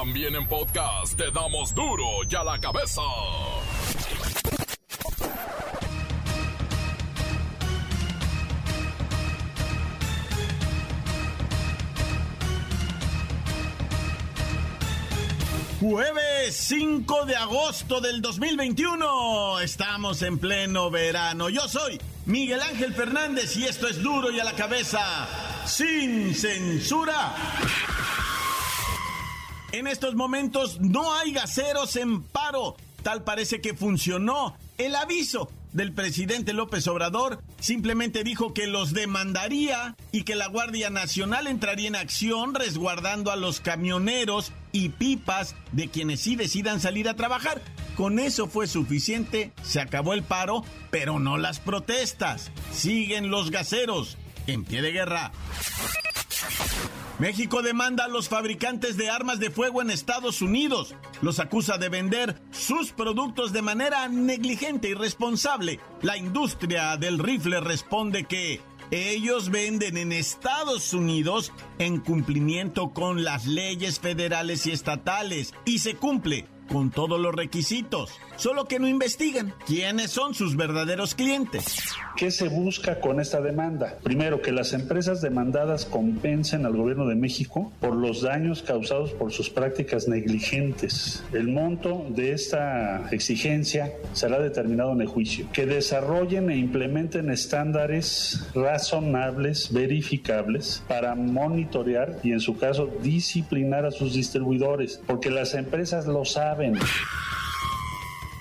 También en podcast te damos duro y a la cabeza. Jueves 5 de agosto del 2021. Estamos en pleno verano. Yo soy Miguel Ángel Fernández y esto es duro y a la cabeza, sin censura. En estos momentos no hay gaseros en paro. Tal parece que funcionó el aviso del presidente López Obrador simplemente dijo que los demandaría y que la Guardia Nacional entraría en acción resguardando a los camioneros y pipas de quienes sí decidan salir a trabajar. Con eso fue suficiente, se acabó el paro, pero no las protestas. Siguen los gaseros en pie de guerra. México demanda a los fabricantes de armas de fuego en Estados Unidos. Los acusa de vender sus productos de manera negligente y responsable. La industria del rifle responde que ellos venden en Estados Unidos en cumplimiento con las leyes federales y estatales y se cumple con todos los requisitos, solo que no investigan quiénes son sus verdaderos clientes. ¿Qué se busca con esta demanda? Primero, que las empresas demandadas compensen al gobierno de México por los daños causados por sus prácticas negligentes. El monto de esta exigencia será determinado en el juicio. Que desarrollen e implementen estándares razonables, verificables, para monitorear y en su caso disciplinar a sus distribuidores, porque las empresas lo saben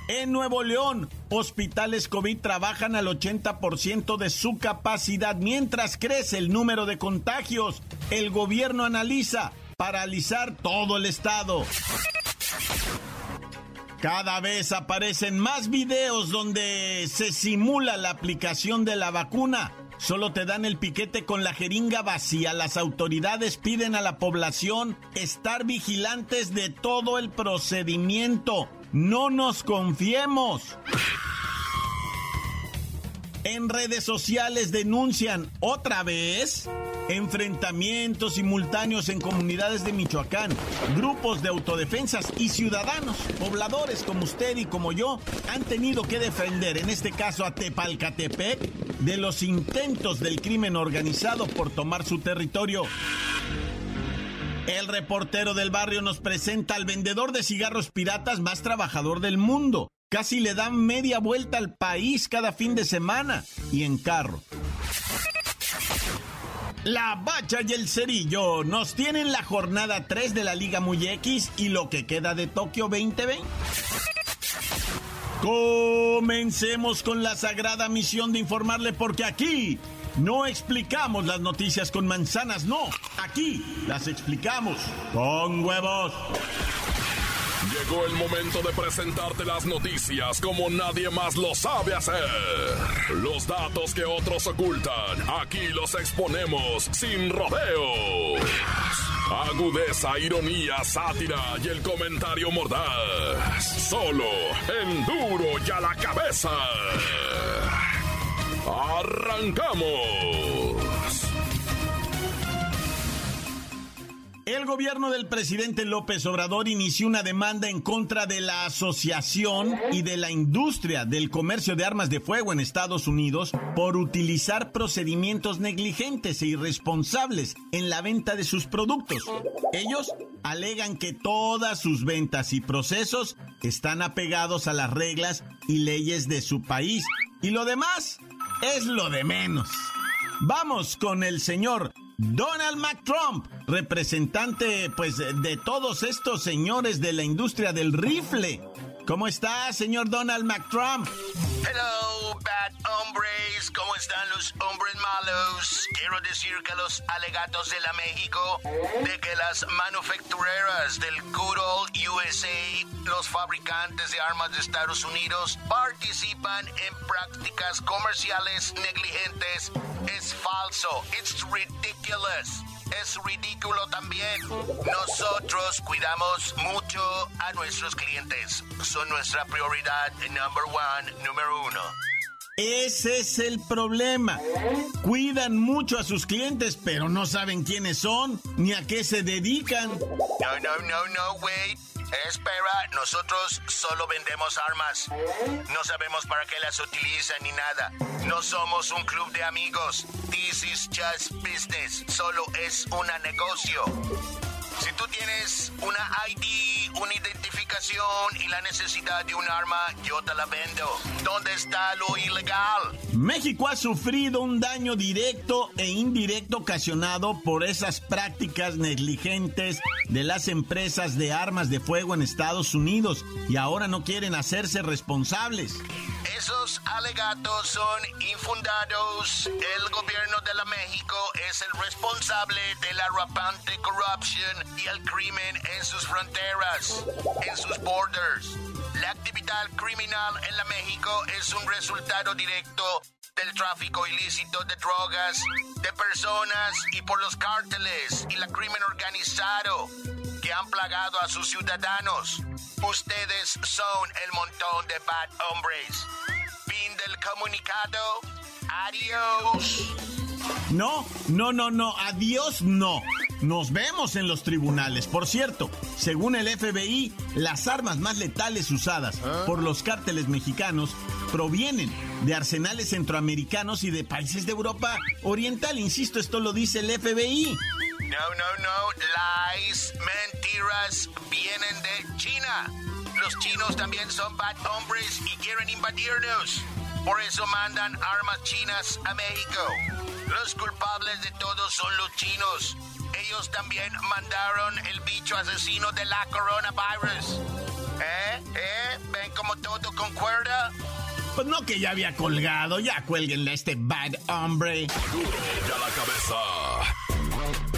en Nuevo León, hospitales COVID trabajan al 80% de su capacidad mientras crece el número de contagios. El gobierno analiza paralizar todo el estado. Cada vez aparecen más videos donde se simula la aplicación de la vacuna. Solo te dan el piquete con la jeringa vacía. Las autoridades piden a la población estar vigilantes de todo el procedimiento. No nos confiemos. En redes sociales denuncian otra vez enfrentamientos simultáneos en comunidades de Michoacán. Grupos de autodefensas y ciudadanos, pobladores como usted y como yo, han tenido que defender, en este caso a Tepalcatepec, de los intentos del crimen organizado por tomar su territorio. El reportero del barrio nos presenta al vendedor de cigarros piratas más trabajador del mundo. Casi le dan media vuelta al país cada fin de semana y en carro. La Bacha y el Cerillo nos tienen la jornada 3 de la Liga Muy X y lo que queda de Tokio 2020. Comencemos con la sagrada misión de informarle porque aquí no explicamos las noticias con manzanas, no, aquí las explicamos con huevos. Llegó el momento de presentarte las noticias como nadie más lo sabe hacer. Los datos que otros ocultan, aquí los exponemos sin rodeos. Agudeza, ironía, sátira y el comentario mordaz. Solo en duro y a la cabeza. ¡Arrancamos! El gobierno del presidente López Obrador inició una demanda en contra de la asociación y de la industria del comercio de armas de fuego en Estados Unidos por utilizar procedimientos negligentes e irresponsables en la venta de sus productos. Ellos alegan que todas sus ventas y procesos están apegados a las reglas y leyes de su país y lo demás es lo de menos. Vamos con el señor Donald McTrump, representante pues de todos estos señores de la industria del rifle. ¿Cómo está, señor Donald McTrump? Hello, bad hombres. ¿Cómo están los hombres malos? Quiero decir que los alegatos de la México de que las manufactureras del good old USA, los fabricantes de armas de Estados Unidos, participan en prácticas comerciales negligentes es falso. It's ridiculous es ridículo también. Nosotros cuidamos mucho a nuestros clientes. Son nuestra prioridad number one, número uno. Ese es el problema. Cuidan mucho a sus clientes, pero no saben quiénes son ni a qué se dedican. No, no, no, no, wait. Espera, nosotros solo vendemos armas. No sabemos para qué las utilizan ni nada. No somos un club de amigos. This is just business. Solo es un negocio. Si tú tienes una ID, una identificación y la necesidad de un arma, yo te la vendo. ¿Dónde está lo ilegal? México ha sufrido un daño directo e indirecto ocasionado por esas prácticas negligentes de las empresas de armas de fuego en Estados Unidos y ahora no quieren hacerse responsables. Esos alegatos son infundados. El gobierno de la México es el responsable de la rampante corrupción y el crimen en sus fronteras, en sus borders. La actividad criminal en la México es un resultado directo del tráfico ilícito de drogas, de personas y por los cárteles y la crimen organizado que han plagado a sus ciudadanos. Ustedes son el montón de bad hombres. Fin del comunicado. Adiós. No, no, no, no, adiós no. Nos vemos en los tribunales. Por cierto, según el FBI, las armas más letales usadas por los cárteles mexicanos provienen de arsenales centroamericanos y de países de Europa Oriental. Insisto, esto lo dice el FBI. No, no, no, lies, mentiras vienen de China. Los chinos también son bad hombres y quieren invadirnos. Por eso mandan armas chinas a México. Los culpables de todo son los chinos. Ellos también mandaron el bicho asesino de la coronavirus. ¿Eh? ¿Eh? ¿Ven cómo todo concuerda? Pues no que ya había colgado, ya cuélguenle a este bad hombre. ya la cabeza.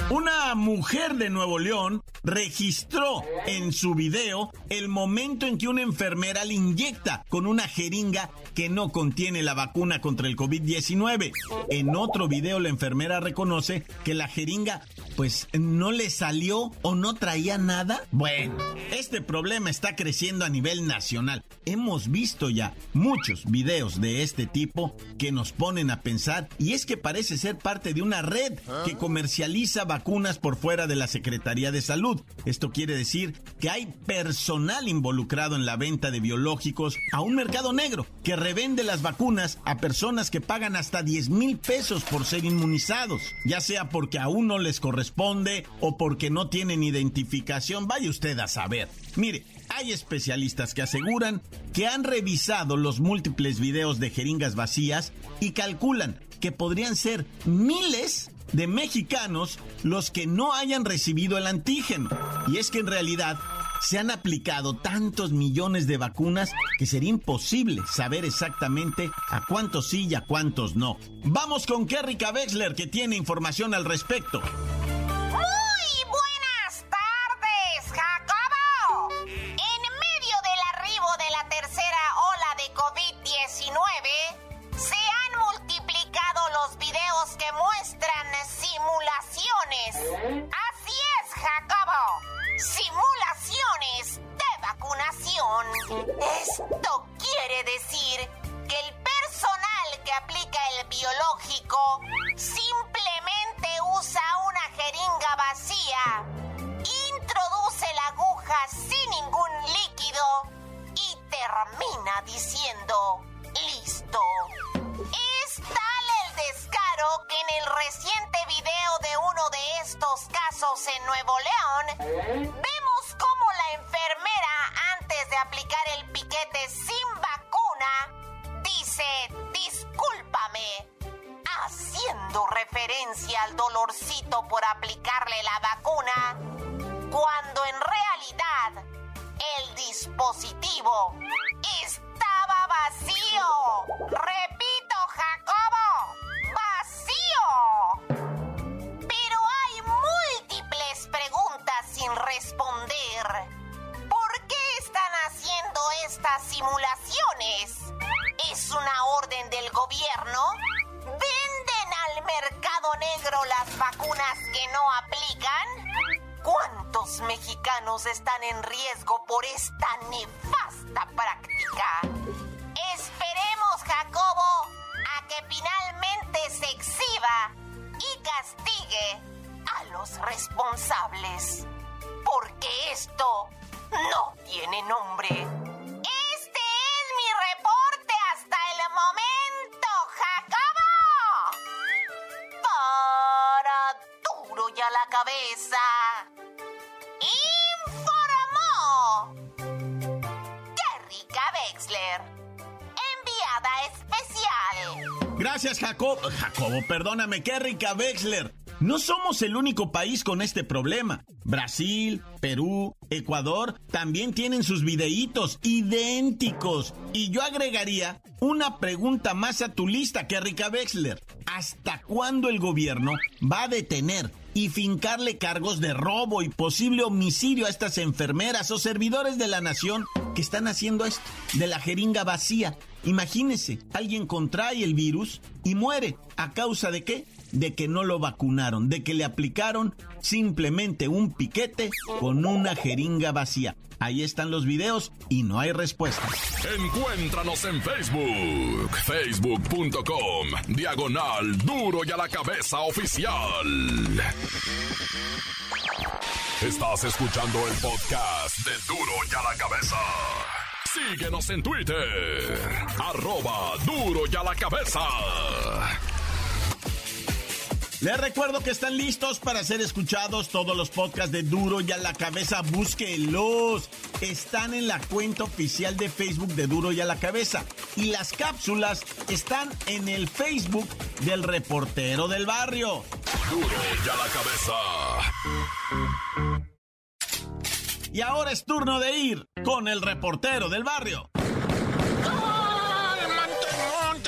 Una mujer de Nuevo León registró en su video el momento en que una enfermera le inyecta con una jeringa que no contiene la vacuna contra el COVID-19. En otro video la enfermera reconoce que la jeringa pues no le salió o no traía nada. Bueno, este problema está creciendo a nivel nacional. Hemos visto ya muchos videos de este tipo que nos ponen a pensar y es que parece ser parte de una red que comercializa vacunas por fuera de la Secretaría de Salud. Esto quiere decir que hay personal involucrado en la venta de biológicos a un mercado negro que revende las vacunas a personas que pagan hasta 10 mil pesos por ser inmunizados, ya sea porque aún no les corresponde o porque no tienen identificación. Vaya usted a saber. Mire, hay especialistas que aseguran que han revisado los múltiples videos de jeringas vacías y calculan que podrían ser miles de mexicanos los que no hayan recibido el antígeno. Y es que en realidad se han aplicado tantos millones de vacunas que sería imposible saber exactamente a cuántos sí y a cuántos no. Vamos con Kerry Wexler que tiene información al respecto. Termina diciendo, listo. Es tal el descaro que en el reciente video de uno de estos casos en Nuevo León, vemos cómo la enfermera antes de aplicar el piquete sin vacuna, dice, discúlpame, haciendo referencia al dolorcito por aplicarle la vacuna, cuando en realidad el dispositivo estaba vacío. Repito, Jacobo, vacío. Pero hay múltiples preguntas sin responder. ¿Por qué están haciendo estas simulaciones? ¿Es una orden del gobierno? ¿Venden al mercado negro las vacunas que no? ¿Cuántos mexicanos están en riesgo por esta nefasta práctica? Esperemos, Jacobo, que finalmente se exhiba y castigue a los responsables. Porque esto no tiene nombre. Este es mi reporte hasta el momento, Jacobo. Para duro ya la cabeza. Informó. Jerrica Wexler. Enviada especial. Gracias, Jacob. Jacobo, perdóname, rica Wexler. No somos el único país con este problema. Brasil, Perú, Ecuador también tienen sus videitos idénticos. Y yo agregaría una pregunta más a tu lista, rica Wexler. ¿Hasta cuándo el gobierno va a detener y fincarle cargos de robo y posible homicidio a estas enfermeras o servidores de la nación que están haciendo esto, de la jeringa vacía? Imagínese, alguien contrae el virus y muere. ¿A causa de qué? De que no lo vacunaron, de que le aplicaron simplemente un piquete con una jeringa vacía. Ahí están los videos y no hay respuesta. Encuéntranos en Facebook, facebook.com, diagonal duro y a la cabeza oficial. Estás escuchando el podcast de duro y a la cabeza. Síguenos en Twitter, arroba duro y a la cabeza. Les recuerdo que están listos para ser escuchados todos los podcasts de Duro y a la cabeza. Búsquenlos. Están en la cuenta oficial de Facebook de Duro y a la cabeza. Y las cápsulas están en el Facebook del reportero del barrio. Duro y a la cabeza. Y ahora es turno de ir con el reportero del barrio.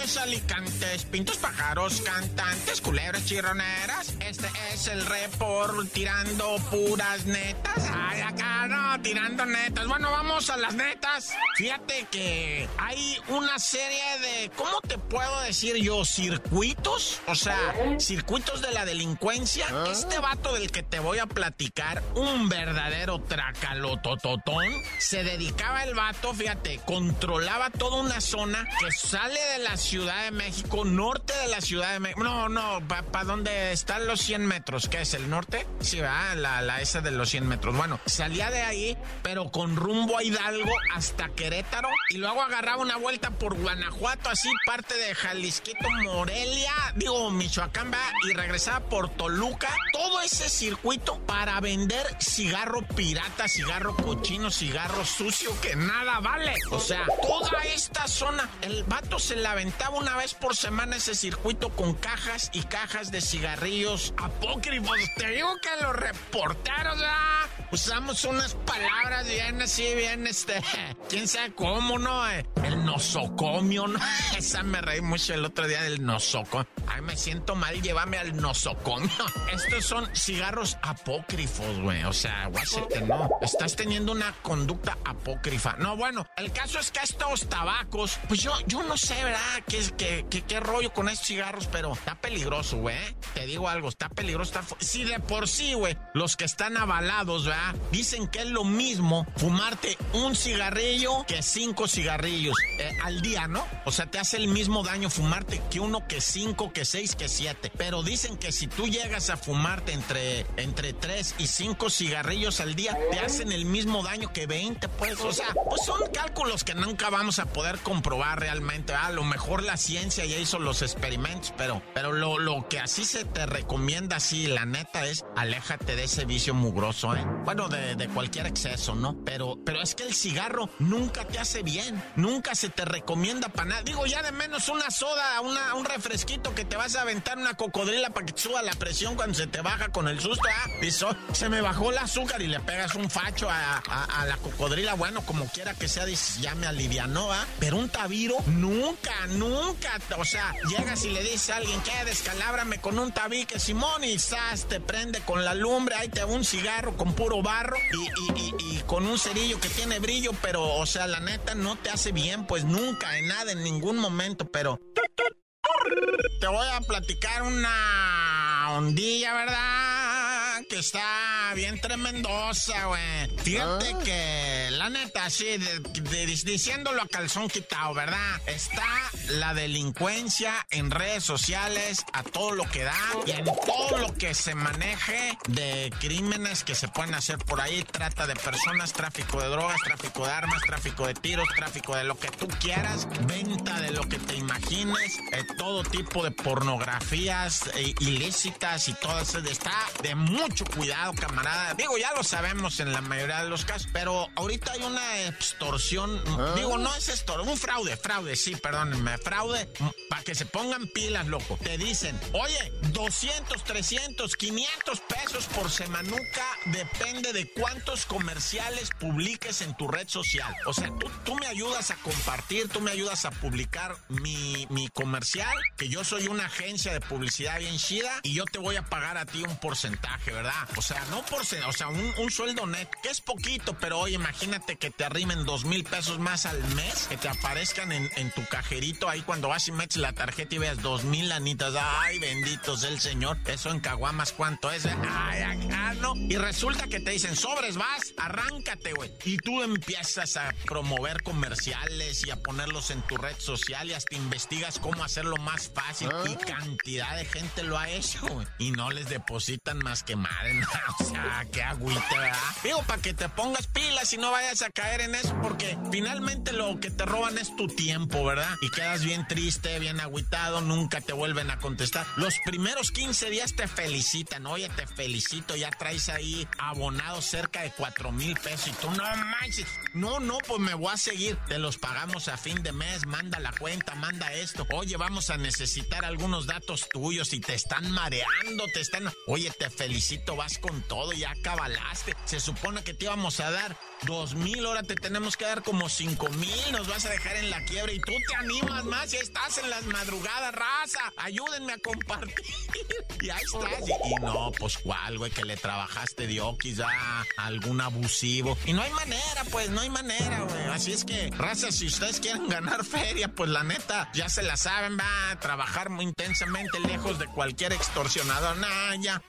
Alicantes, pintos pájaros, cantantes, culebras chirroneras. Este es el report tirando puras netas. Ay, acá no, tirando netas. Bueno, vamos a las netas. Fíjate que hay una serie de, ¿cómo te puedo decir yo? Circuitos. O sea, circuitos de la delincuencia. Ah. Este vato del que te voy a platicar, un verdadero tracalotototón, se dedicaba el vato, fíjate, controlaba toda una zona que sale de la ciudad Ciudad de México, norte de la Ciudad de México. No, no, para pa donde están los 100 metros, ¿qué es el norte? Sí, va, la, la esa de los 100 metros. Bueno, salía de ahí, pero con rumbo a Hidalgo hasta Querétaro y luego agarraba una vuelta por Guanajuato, así parte de Jalisquito, Morelia, digo, Michoacán, va, y regresaba por Toluca. Todo ese circuito para vender cigarro pirata, cigarro cochino, cigarro sucio, que nada vale. O sea, toda esta zona, el vato se la aventaba una vez por semana ese circuito con cajas y cajas de cigarrillos apócrifos. Te digo que los reporteros, Usamos unas palabras bien así, bien este, quién sabe cómo, ¿no? El nosocomio, ¿no? Esa me reí mucho el otro día del nosocomio. Ay, me siento mal, llévame al nosocomio. Estos son cigarros apócrifos, güey. O sea, guásete, no. Estás teniendo una conducta apócrifa. No, bueno, el caso es que estos tabacos, pues yo, yo no sé, ¿verdad? ¿Qué, qué, qué, rollo con estos cigarros? Pero está peligroso, güey. Te digo algo, está peligroso. Está sí, de por sí, güey, los que están avalados, ¿verdad? Dicen que es lo mismo fumarte un cigarrillo que cinco cigarrillos eh, al día, ¿no? O sea, te hace el mismo daño fumarte que uno que cinco, que seis, que siete. Pero dicen que si tú llegas a fumarte entre, entre tres y cinco cigarrillos al día, te hacen el mismo daño que 20, pues. O sea, pues son cálculos que nunca vamos a poder comprobar realmente. A lo mejor la ciencia ya hizo los experimentos, pero, pero lo, lo que así se te recomienda, así, la neta, es aléjate de ese vicio mugroso, ¿eh? Bueno, de, cualquier exceso, ¿no? Pero, pero es que el cigarro nunca te hace bien, nunca se te recomienda para nada. Digo, ya de menos una soda, una, un refresquito que te vas a aventar una cocodrila para que te suba la presión cuando se te baja con el susto, ¿ah? Piso, se me bajó el azúcar y le pegas un facho a, la cocodrila, bueno, como quiera que sea, dices, ya me alivianó, ¿ah? Pero un tabiro, nunca, nunca, o sea, llegas y le dices a alguien, que descalábrame con un tabique, Simón, y ¡zas! te prende con la lumbre, ahí te un cigarro con puro barro y, con un cerillo que tiene brillo, pero, o sea, la neta no te hace bien, pues nunca, en nada, en ningún momento, pero... Te voy a platicar una ondilla, ¿verdad? Que está bien tremendosa, güey. Fíjate ah. que, la neta, sí, diciéndolo a calzón quitado, ¿verdad? Está la delincuencia en redes sociales a todo lo que da y en todo lo que se maneje de crímenes que se pueden hacer por ahí. Trata de personas, tráfico de drogas, tráfico de armas, tráfico de tiros, tráfico de lo que tú quieras, venta de lo que te imagines, eh, todo tipo de pornografías eh, ilícitas y todo eso. Está de mucho cuidado, camarada. Digo, ya lo sabemos en la mayoría de los casos, pero ahorita hay una extorsión. Ah. Digo, no es extorsión, un fraude, fraude, sí, perdónenme, fraude, para que se pongan pilas, loco. Te dicen, oye, 200, 300, 500 pesos por semanuca, depende de cuántos comerciales publiques en tu red social. O sea, tú, tú me ayudas a compartir, tú me ayudas a publicar mi, mi comercial, que yo soy una agencia de publicidad bien chida y yo te voy a pagar a ti un porcentaje, ¿verdad? O sea, no por, o sea, un, sueldo net, que es poquito, pero oye, imagínate que te arrimen dos mil pesos más al mes, que te aparezcan en, en tu cajerito ahí cuando vas y metes la tarjeta y veas dos mil lanitas. Ay, benditos el Señor. Eso en Caguamas, ¿cuánto es? Ay, acá no. Y resulta que te dicen, sobres, vas, arráncate, güey. Y tú empiezas a promover comerciales y a ponerlos en tu red social y hasta investigas cómo hacerlo más fácil. ¿Ah? Y cantidad de gente lo ha hecho, güey. Y no les depositan más que madre. o sea, qué agüita, ¿verdad? Digo, para que te pongas pilas y no vayas a caer en eso, porque finalmente lo que te roban es tu tiempo, ¿verdad? Y quedas bien triste, bien agüitado, nunca te vuelven a contestar. Los primeros 15 días te felicitan, oye, te felicito, ya traes ahí abonado cerca de 4 mil pesos y tú no manches. No, no, pues me voy a seguir. Te los pagamos a fin de mes, manda la cuenta, manda esto. Oye, vamos a necesitar algunos datos tuyos y te están mareando, te están... Oye, te felicito, vas con todo, ya cabalaste. Se supone que te íbamos a dar dos mil, ahora te tenemos que dar como cinco mil, nos vas a dejar en la quiebra y tú te animas más, ya estás en las madrugadas, raza, ayúdenme a compartir. y ahí estás. Y, no, pues cuál, güey, que le trabajaste de okis a algún abusivo. Y no hay manera, pues, no hay manera, güey. Así es que, raza, si ustedes quieren ganar feria, pues la neta, ya se la saben, va a trabajar muy intensamente lejos de cualquier extorsionador. Nah, ya.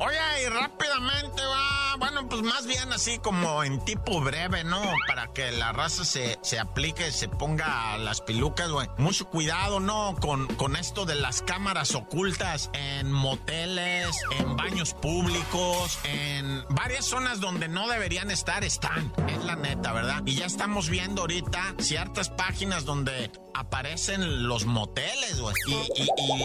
Oye, y rápidamente va, bueno, pues más bien así como en tipo breve, ¿no? Para que la raza se, se aplique, se ponga las pilucas, güey. Mucho cuidado, ¿no? Con, con esto de las cámaras ocultas en moteles, en baños públicos, en varias zonas donde no deberían estar, están. Es la neta, ¿verdad? Y ya estamos viendo ahorita ciertas páginas donde aparecen los moteles, güey.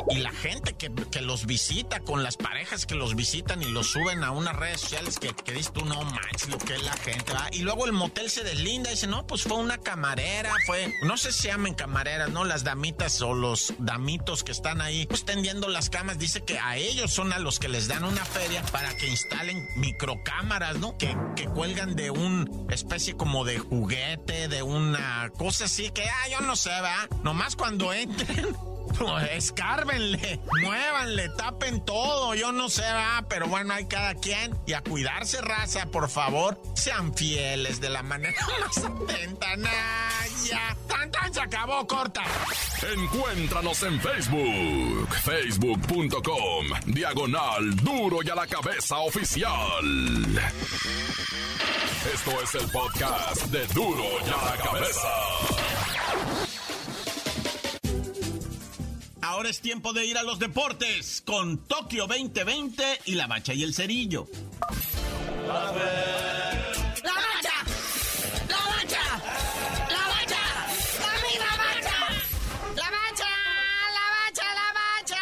Y, la gente que, los visita con las parejas que los visitan y los suben a unas redes sociales que, que dices tú, no manches lo que es la gente, Y luego el motel se deslinda y dice, no, pues fue una camarera, fue, no sé si llamen camareras, ¿no? Las damitas o los damitos que están ahí, pues las camas, dice que a ellos son a los que les dan una feria para que instalen microcámaras, ¿no? Que, que cuelgan de un especie como de juguete, de una cosa así que, ah, yo no sé, ¿verdad? Nomás cuando entren escárbenle, muévanle, tapen todo, yo no sé, va, pero bueno, hay cada quien. Y a cuidarse, raza, por favor, sean fieles de la manera más atenta. ya, tan tan se acabó, corta. Encuéntranos en Facebook, facebook.com, diagonal duro y a la cabeza oficial. Esto es el podcast de duro y a la cabeza. Ahora es tiempo de ir a los deportes con Tokio 2020 y la bacha y el cerillo. La bacha, la bacha, la bacha, la bacha, la bacha, la bacha, la bacha, la bacha.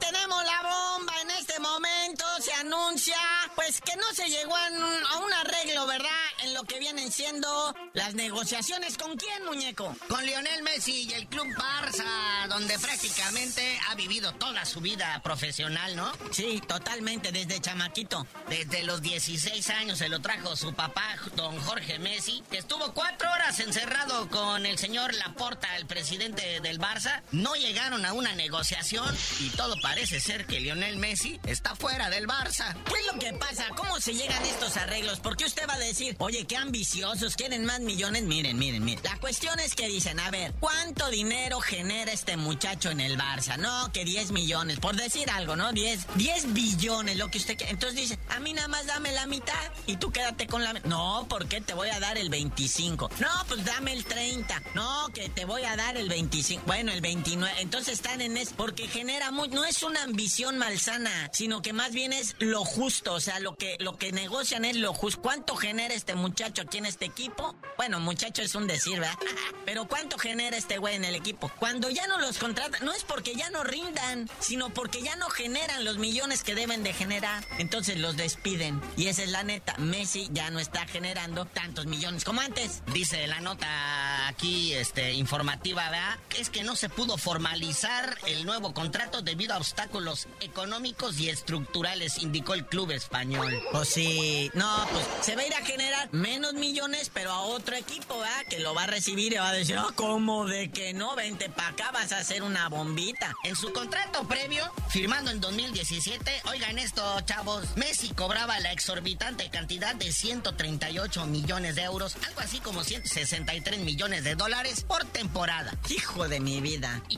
Tenemos la bomba en este momento, se anuncia, pues que no se llegó a un, a un arreglo, ¿verdad? Lo que vienen siendo las negociaciones con quién, muñeco? Con Lionel Messi y el club Barça, donde prácticamente ha vivido toda su vida profesional, ¿no? Sí, totalmente, desde chamaquito. Desde los 16 años se lo trajo su papá, don Jorge Messi, que estuvo cuatro horas encerrado con el señor Laporta, el presidente del Barça. No llegaron a una negociación y todo parece ser que Lionel Messi está fuera del Barça. ¿Qué es lo que pasa? ¿Cómo se llegan estos arreglos? Porque usted va a decir, oye, ambiciosos, quieren más millones. Miren, miren, miren. La cuestión es que dicen, a ver, ¿cuánto dinero genera este muchacho en el Barça? No, que 10 millones, por decir algo, ¿no? 10, 10 billones, lo que usted quiere. Entonces dice, a mí nada más dame la mitad y tú quédate con la... No, ¿por qué te voy a dar el 25? No, pues dame el 30. No, que te voy a dar el 25. Bueno, el 29. Entonces están en eso, porque genera muy... No es una ambición malsana, sino que más bien es lo justo, o sea, lo que, lo que negocian es lo justo. ¿Cuánto genera este muchacho aquí en este equipo? Bueno, muchacho es un decir, ¿verdad? Pero ¿cuánto genera este güey en el equipo? Cuando ya no los contratan, no es porque ya no rindan, sino porque ya no generan los millones que deben de generar. Entonces los despiden. Y esa es la neta. Messi ya no está generando tantos millones como antes. Dice la nota aquí, este, informativa, ¿verdad? Es que no se pudo formalizar el nuevo contrato debido a obstáculos económicos y estructurales, indicó el club español. Pues sí, no, pues se va a ir a generar menos millones, pero a otro equipo, ¿verdad? Que lo va a recibir y va a decir, ah, ¿cómo de que no? Vente para acá, vas a hacer una bombita. En su contrato previo, firmando en 2017, oigan esto, chavos, Messi cobraba la exorbitante cantidad de 138 millones de euros, algo así como 163 millones de dólares por temporada. Hijo de mi vida.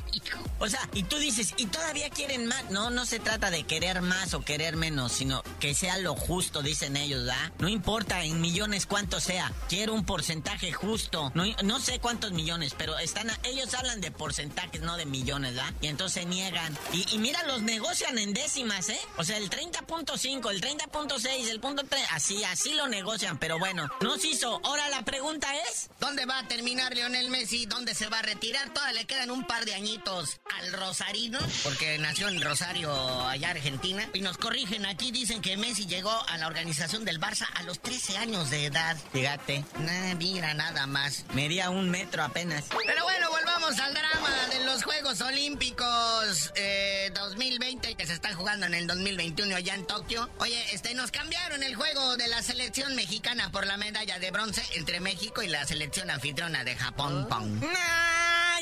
O sea, y tú dices, y todavía quieren más. No, no se trata de querer más o querer menos, sino que sea lo justo, dicen ellos, ¿verdad? No importa en millones cuánto sea, quiero un porcentaje justo. No, sé cuántos millones, pero están, ellos hablan de porcentajes, no de millones, ¿verdad? Y entonces niegan. Y, mira, los negocian en décimas, ¿eh? O sea, el 30.5, el 30.6, el punto 3, así, así lo negocian, pero bueno, no se hizo. Ahora la pregunta es... ¿Dónde va a terminar Lionel Messi? ¿Dónde se va a retirar? Todavía le quedan un par de añitos al Rosarino, porque nació en Rosario, allá Argentina. Y nos corrigen aquí, dicen que Messi llegó a la organización del Barça a los 13 años de edad. Fíjate, Nah, mira, nada más. medía un metro apenas. Pero bueno, volvamos al drama de los Juegos Olímpicos eh, 2020 que se están jugando en el 2021 ya en Tokio. Oye, este, nos cambiaron el juego de la selección mexicana por la medalla de bronce entre México y la selección anfitriona de Japón. Pong.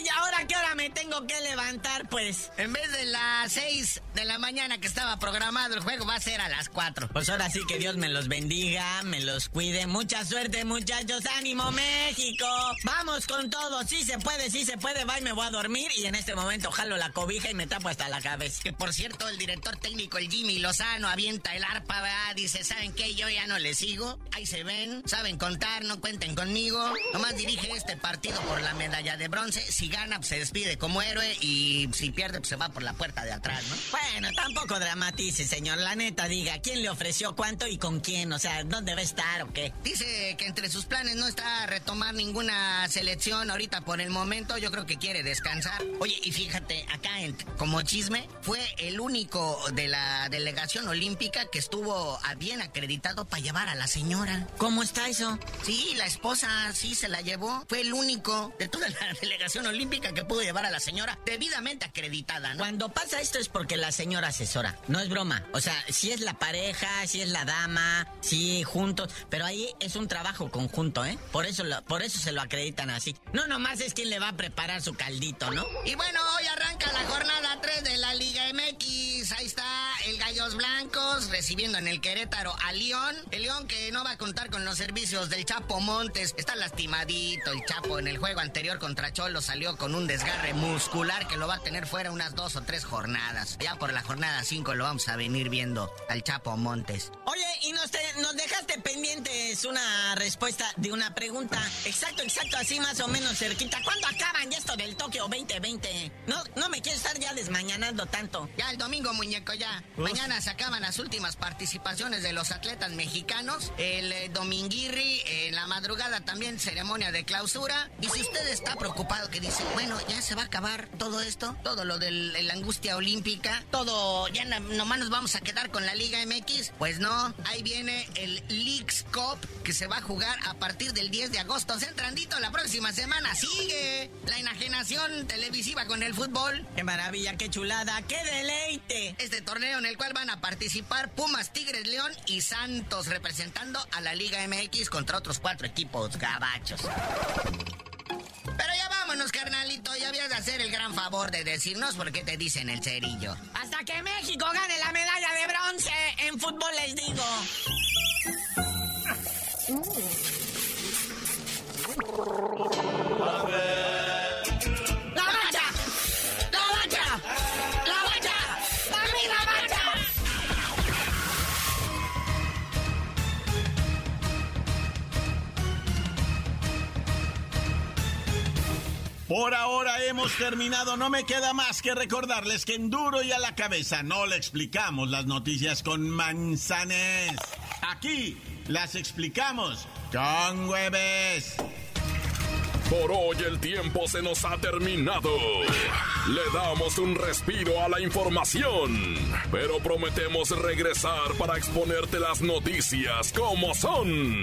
Ay, ¿ahora qué hora me tengo que levantar, pues? En vez de las 6 de la mañana que estaba programado el juego, va a ser a las 4. Pues ahora sí que Dios me los bendiga, me los cuide. Mucha suerte, muchachos. ¡Ánimo, México! Vamos con todo. Sí se puede, sí se puede. Va y me voy a dormir. Y en este momento jalo la cobija y me tapo hasta la cabeza. Que por cierto, el director técnico, el Jimmy Lozano, avienta el arpa, ¿verdad? Dice, ¿saben qué? Yo ya no le sigo. Ahí se ven, saben contar, no cuenten conmigo. Nomás dirige este partido por la medalla de bronce. Si gana, pues se despide como héroe. Y si pierde, pues se va por la puerta de atrás, ¿no? Bueno, tampoco dramatice, señor. La neta, diga, ¿quién le ofreció cuánto y con quién? O sea, ¿dónde va a estar o qué? Dice que entre sus planes no está retomar ninguna selección ahorita por el momento. Yo creo que quiere descansar. Oye, y fíjate, acá en- como chisme, fue el único de la delegación olímpica que estuvo a bien acreditado para llevar a la señora. ¿Cómo está eso? Sí, la esposa sí se la llevó. Fue el único de toda la delegación olímpica que pudo llevar a la señora debidamente acreditada, ¿no? Cuando pasa esto es porque la señora asesora. No es broma. O sea, si es la pareja, si es la dama, si juntos. Pero ahí es un trabajo conjunto, ¿eh? Por eso, lo- por eso se lo acreditan así. No nomás es quien le va a preparar su caldito, ¿no? Y bueno, hoy arranca la jornada 3 de la Liga MX. Ahí está el Gallos Blancos recibiendo en el Querétaro a León. El León que no va a contar con los servicios del Chapo Montes. Está lastimadito el Chapo. En el juego anterior contra Cholo salió con un desgarre muscular que lo va a tener fuera unas dos o tres jornadas. Ya por la jornada 5 lo vamos a venir viendo al Chapo Montes. Oye, y nos, te- nos dejaste pendientes una respuesta de una pregunta. Exacto, exacto, así más o menos cerquita. ¿Cuándo acaban ya esto del Tokio 2020? No, no me quiero estar ya desmañanando tanto. Ya el domingo, muñeco, ya. Mañana se acaban las últimas participaciones de los atletas mexicanos. El eh, dominguirri, eh, en la madrugada también ceremonia de clausura. Y si usted está preocupado que dice, bueno, ya se va a acabar todo esto, todo lo de la angustia olímpica, todo, ya nomás nos vamos a quedar con la Liga MX, pues no, ahí viene el Leagues Cup que se va a jugar a partir del 10 de agosto. Centrandito, la próxima semana sigue la enajenación televisiva con el fútbol. ¡Qué maravilla, qué chulada, qué deleite! Este torneo en el cual van a participar Pumas, Tigres, León y Santos, representando a la Liga MX contra otros cuatro equipos gabachos. Pero ya vámonos, carnalito. Ya habías de hacer el gran favor de decirnos por qué te dicen el cerillo. Hasta que México gane la medalla de bronce en fútbol, les digo. Por ahora hemos terminado. No me queda más que recordarles que en duro y a la cabeza no le explicamos las noticias con manzanes. Aquí las explicamos con hueves. Por hoy el tiempo se nos ha terminado. Le damos un respiro a la información, pero prometemos regresar para exponerte las noticias como son.